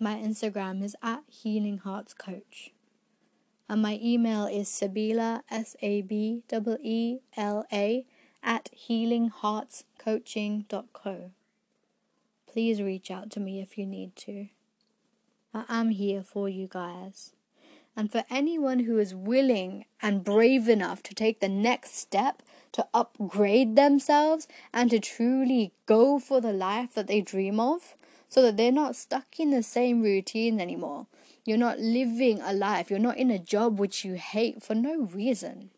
My Instagram is at Healing Hearts Coach. And my email is Sabeela, S A B E E L A, at healingheartscoaching.co. Please reach out to me if you need to. I am here for you guys. And for anyone who is willing and brave enough to take the next step to upgrade themselves and to truly go for the life that they dream of so that they're not stuck in the same routine anymore. You're not living a life, you're not in a job which you hate for no reason.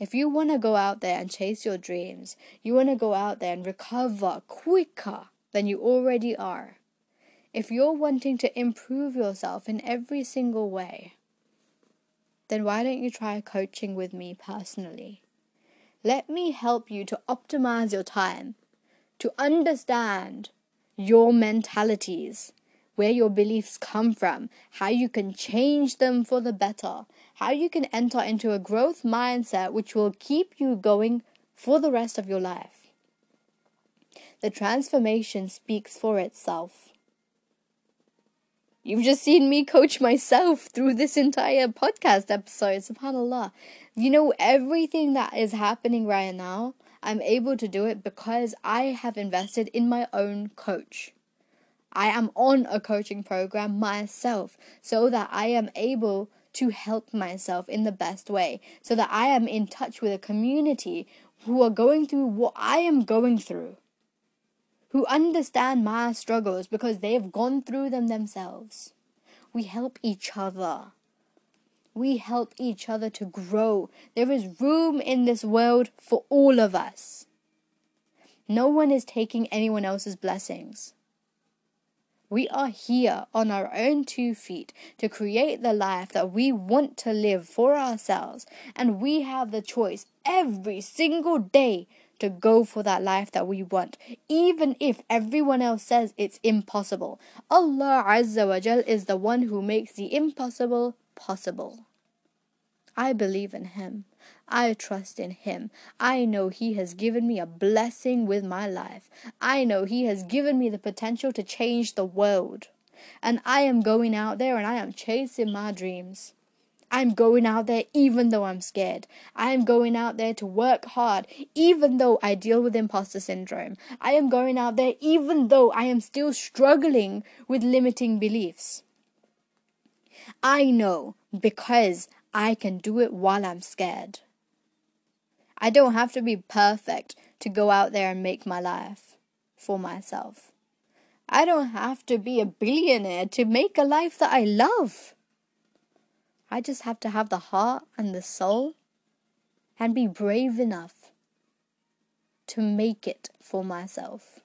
If you want to go out there and chase your dreams, you want to go out there and recover quicker than you already are. If you're wanting to improve yourself in every single way, then why don't you try coaching with me personally? Let me help you to optimize your time, to understand your mentalities, where your beliefs come from, how you can change them for the better, how you can enter into a growth mindset which will keep you going for the rest of your life. The transformation speaks for itself. You've just seen me coach myself through this entire podcast episode, subhanAllah. You know, everything that is happening right now, I'm able to do it because I have invested in my own coach. I am on a coaching program myself so that I am able to help myself in the best way, so that I am in touch with a community who are going through what I am going through who understand my struggles because they've gone through them themselves. We help each other. We help each other to grow. There is room in this world for all of us. No one is taking anyone else's blessings. We are here on our own two feet to create the life that we want to live for ourselves, and we have the choice every single day to go for that life that we want, even if everyone else says it's impossible. Allah Azza wa Jal is the one who makes the impossible possible. I believe in Him. I trust in Him. I know He has given me a blessing with my life. I know He has given me the potential to change the world. And I am going out there and I am chasing my dreams. I'm going out there even though I'm scared. I am going out there to work hard even though I deal with imposter syndrome. I am going out there even though I am still struggling with limiting beliefs. I know because I can do it while I'm scared. I don't have to be perfect to go out there and make my life for myself. I don't have to be a billionaire to make a life that I love. I just have to have the heart and the soul and be brave enough to make it for myself.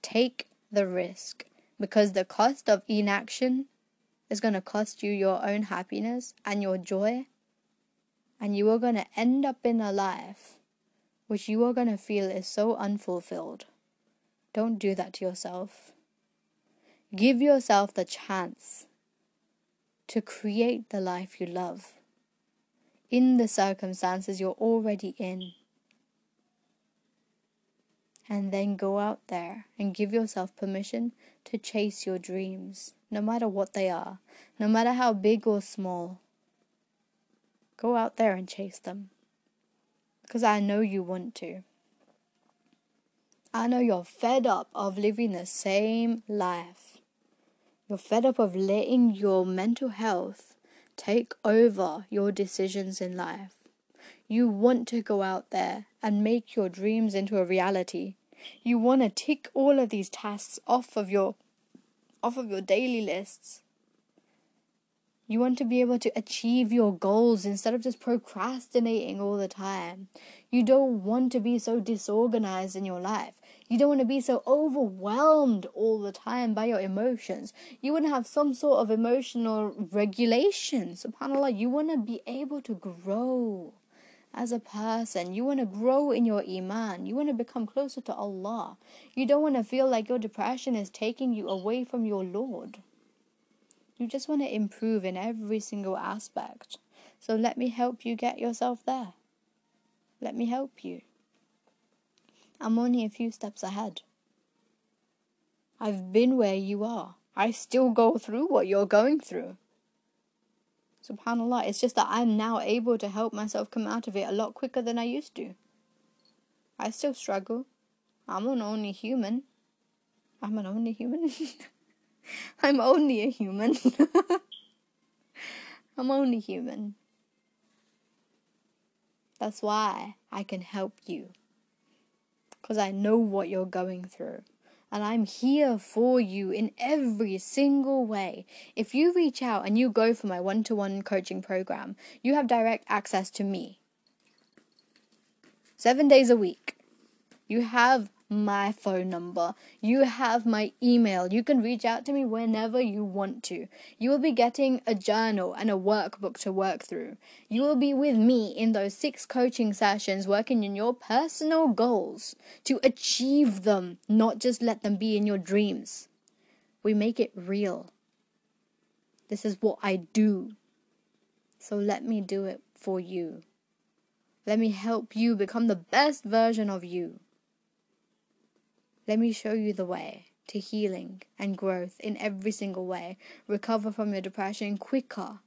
Take the risk because the cost of inaction is going to cost you your own happiness and your joy, and you are going to end up in a life which you are going to feel is so unfulfilled. Don't do that to yourself. Give yourself the chance to create the life you love in the circumstances you're already in. And then go out there and give yourself permission to chase your dreams, no matter what they are, no matter how big or small. Go out there and chase them. Because I know you want to. I know you're fed up of living the same life. You're fed up of letting your mental health take over your decisions in life. You want to go out there and make your dreams into a reality. You want to tick all of these tasks off of your off of your daily lists. You want to be able to achieve your goals instead of just procrastinating all the time. You don't want to be so disorganized in your life. You don't want to be so overwhelmed all the time by your emotions. You want to have some sort of emotional regulation. SubhanAllah, you want to be able to grow as a person. You want to grow in your Iman. You want to become closer to Allah. You don't want to feel like your depression is taking you away from your Lord. You just want to improve in every single aspect. So let me help you get yourself there. Let me help you. I'm only a few steps ahead. I've been where you are. I still go through what you're going through. Subhanallah, it's just that I'm now able to help myself come out of it a lot quicker than I used to. I still struggle. I'm an only human. I'm an only human. I'm only a human. I'm only human. That's why I can help you. Because I know what you're going through. And I'm here for you in every single way. If you reach out and you go for my one to one coaching program, you have direct access to me. Seven days a week. You have my phone number. You have my email. You can reach out to me whenever you want to. You will be getting a journal and a workbook to work through. You will be with me in those six coaching sessions working in your personal goals to achieve them, not just let them be in your dreams. We make it real. This is what I do. So let me do it for you. Let me help you become the best version of you. Let me show you the way to healing and growth in every single way. Recover from your depression quicker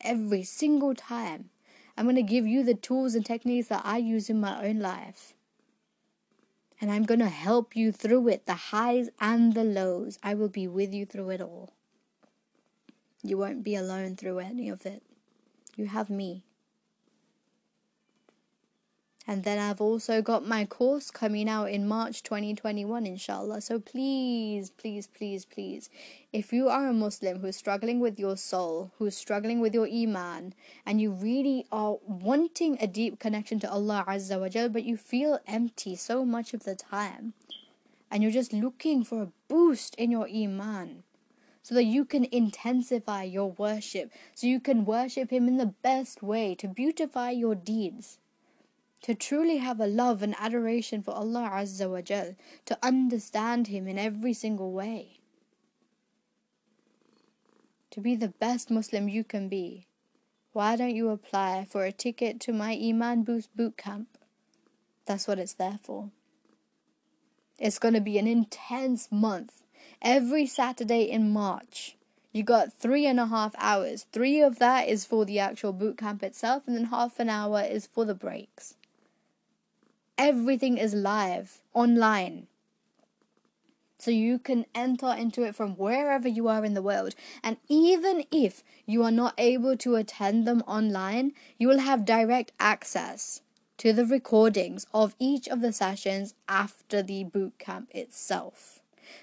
every single time. I'm going to give you the tools and techniques that I use in my own life. And I'm going to help you through it, the highs and the lows. I will be with you through it all. You won't be alone through any of it. You have me. And then I've also got my course coming out in March 2021, inshallah. So please, please, please, please, if you are a Muslim who's struggling with your soul, who's struggling with your Iman, and you really are wanting a deep connection to Allah Azza wa Jal, but you feel empty so much of the time, and you're just looking for a boost in your Iman so that you can intensify your worship, so you can worship Him in the best way to beautify your deeds to truly have a love and adoration for Allah Azza wa Jal, to understand Him in every single way, to be the best Muslim you can be, why don't you apply for a ticket to my Iman Boost boot camp? That's what it's there for. It's going to be an intense month. Every Saturday in March, you got three and a half hours. Three of that is for the actual boot camp itself, and then half an hour is for the breaks. Everything is live, online. So you can enter into it from wherever you are in the world. And even if you are not able to attend them online, you will have direct access to the recordings of each of the sessions after the boot camp itself.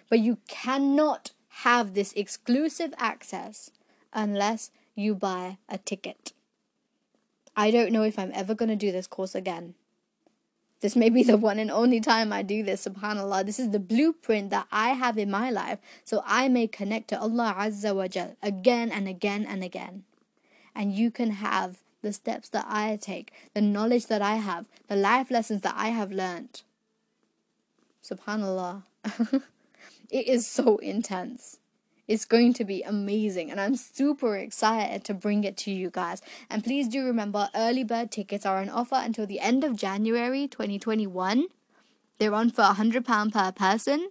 But you cannot have this exclusive access unless you buy a ticket. I don't know if I'm ever going to do this course again. This may be the one and only time I do this, subhanAllah. This is the blueprint that I have in my life so I may connect to Allah Azza wa Jal again and again and again. And you can have the steps that I take, the knowledge that I have, the life lessons that I have learned. Subhanallah. it is so intense. It's going to be amazing, and I'm super excited to bring it to you guys. And please do remember early bird tickets are on offer until the end of January 2021. They're on for £100 per person.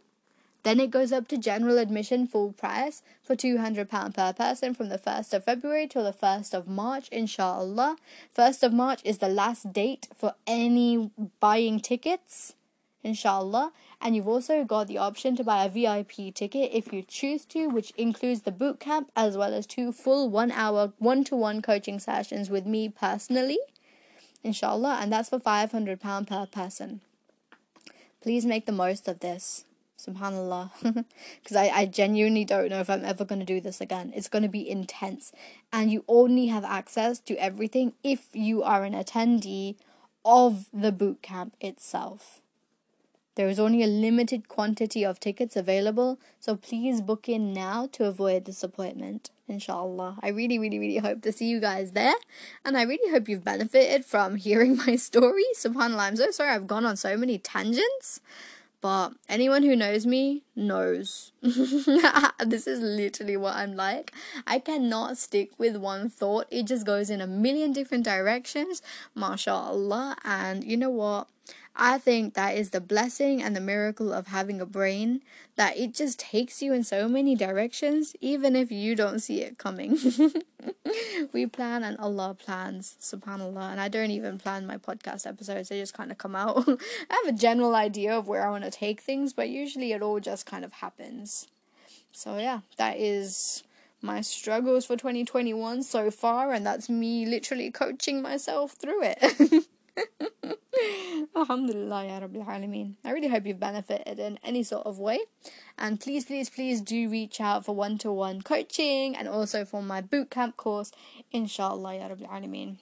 Then it goes up to general admission full price for £200 per person from the 1st of February till the 1st of March, inshallah. 1st of March is the last date for any buying tickets, inshallah. And you've also got the option to buy a VIP ticket if you choose to, which includes the boot camp as well as two full one hour one to one coaching sessions with me personally, inshallah, and that's for £500 per person. Please make the most of this. Subhanallah. Because I, I genuinely don't know if I'm ever going to do this again. It's going to be intense. And you only have access to everything if you are an attendee of the boot camp itself. There is only a limited quantity of tickets available, so please book in now to avoid disappointment. Inshallah. I really, really, really hope to see you guys there, and I really hope you've benefited from hearing my story. SubhanAllah, I'm so sorry I've gone on so many tangents. But anyone who knows me knows. this is literally what I'm like. I cannot stick with one thought. It just goes in a million different directions. MashaAllah. And you know what? I think that is the blessing and the miracle of having a brain that it just takes you in so many directions, even if you don't see it coming. we plan and Allah plans, subhanAllah. And I don't even plan my podcast episodes, they just kind of come out. I have a general idea of where I want to take things, but usually it all just kind of happens. So, yeah, that is my struggles for 2021 so far, and that's me literally coaching myself through it. Alhamdulillah, Ya Rabbil Alameen. I really hope you've benefited in any sort of way. And please, please, please do reach out for one to one coaching and also for my bootcamp course, inshallah, Ya Rabbil Alameen.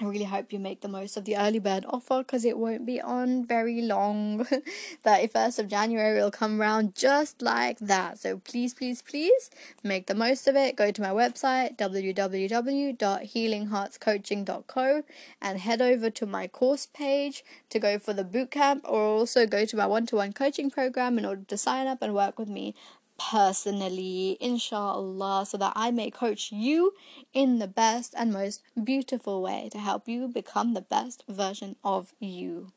I really hope you make the most of the early bird offer because it won't be on very long. 31st of January will come around just like that. So please, please, please make the most of it. Go to my website www.healingheartscoaching.co and head over to my course page to go for the bootcamp or also go to my one to one coaching program in order to sign up and work with me personally, inshallah, so that I may coach you in the best and most beautiful way to help you become the best version of you.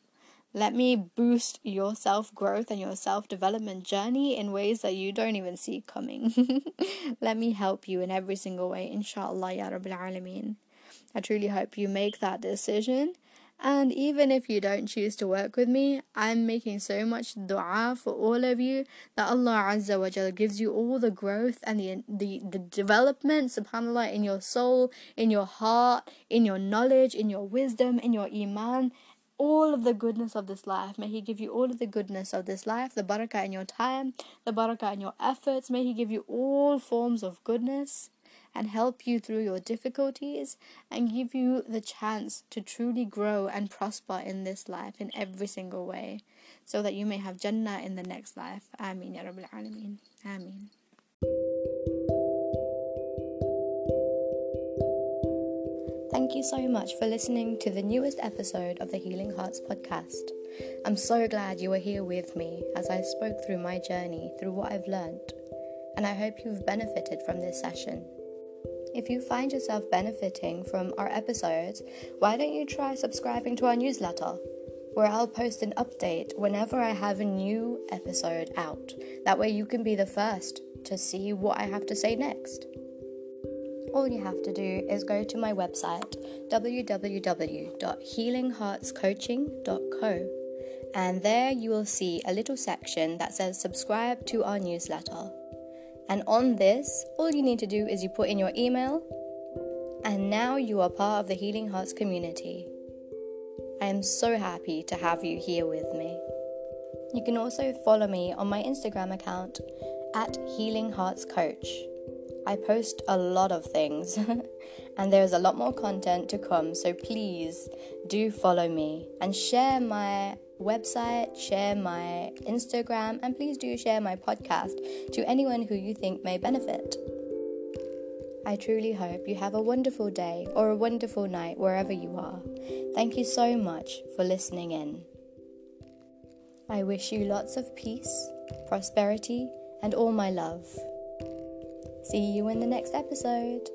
Let me boost your self growth and your self development journey in ways that you don't even see coming. Let me help you in every single way, inshallah, ya Rabbil Alameen. I truly hope you make that decision and even if you don't choose to work with me, I'm making so much dua for all of you that Allah Azza wa Jalla gives you all the growth and the, the, the development, subhanAllah, in your soul, in your heart, in your knowledge, in your wisdom, in your iman, all of the goodness of this life. May He give you all of the goodness of this life, the barakah in your time, the barakah in your efforts. May He give you all forms of goodness and help you through your difficulties and give you the chance to truly grow and prosper in this life in every single way so that you may have Jannah in the next life. Ameen Ya Rabbil Alameen. Ameen. Thank you so much for listening to the newest episode of the Healing Hearts podcast. I'm so glad you were here with me as I spoke through my journey, through what I've learned, and I hope you've benefited from this session. If you find yourself benefiting from our episodes, why don't you try subscribing to our newsletter? Where I'll post an update whenever I have a new episode out. That way, you can be the first to see what I have to say next. All you have to do is go to my website www.healingheartscoaching.co and there you will see a little section that says subscribe to our newsletter. And on this, all you need to do is you put in your email, and now you are part of the Healing Hearts community. I am so happy to have you here with me. You can also follow me on my Instagram account at Healing Hearts Coach. I post a lot of things and there's a lot more content to come, so please do follow me and share my website, share my Instagram, and please do share my podcast to anyone who you think may benefit. I truly hope you have a wonderful day or a wonderful night wherever you are. Thank you so much for listening in. I wish you lots of peace, prosperity, and all my love. See you in the next episode.